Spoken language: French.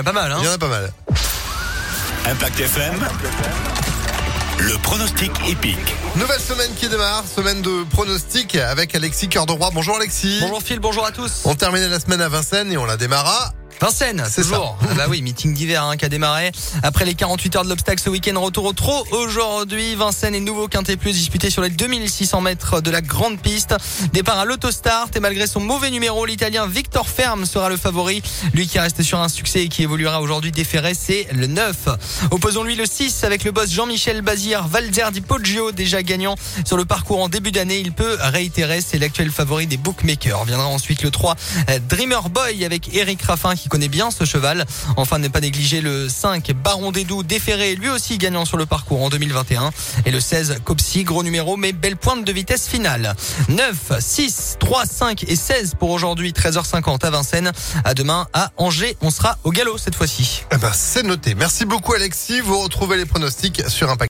en a pas mal. Hein. Il y en a pas mal. Impact FM. Le pronostic épique. Nouvelle semaine qui démarre, semaine de pronostic avec Alexis Cœur de Roi. Bonjour Alexis. Bonjour Phil, bonjour à tous. On terminait la semaine à Vincennes et on la démarra. Vincennes, C'est toujours. Ah bah oui, meeting d'hiver hein, qui a démarré. Après les 48 heures de l'obstacle ce week-end, retour au trot. Aujourd'hui, Vincennes est nouveau quintet plus disputé sur les 2600 mètres de la grande piste. Départ à l'autostart et malgré son mauvais numéro, l'Italien Victor Ferme sera le favori. Lui qui reste sur un succès et qui évoluera aujourd'hui déféré, c'est le 9. Opposons-lui le 6 avec le boss Jean-Michel Bazir, Valzer Di Poggio, déjà gagnant sur le parcours en début d'année. Il peut réitérer, c'est l'actuel favori des bookmakers. Viendra ensuite le 3, euh, Dreamer Boy avec Eric Raffin qui connaît bien ce cheval. Enfin, ne pas négliger le 5, Baron des déféré, lui aussi gagnant sur le parcours en 2021. Et le 16, Copsy, gros numéro, mais belle pointe de vitesse finale. 9, 6, 3, 5 et 16 pour aujourd'hui, 13h50 à Vincennes. À demain à Angers, on sera au galop cette fois-ci. Eh ben, c'est noté. Merci beaucoup Alexis. Vous retrouvez les pronostics sur Impact.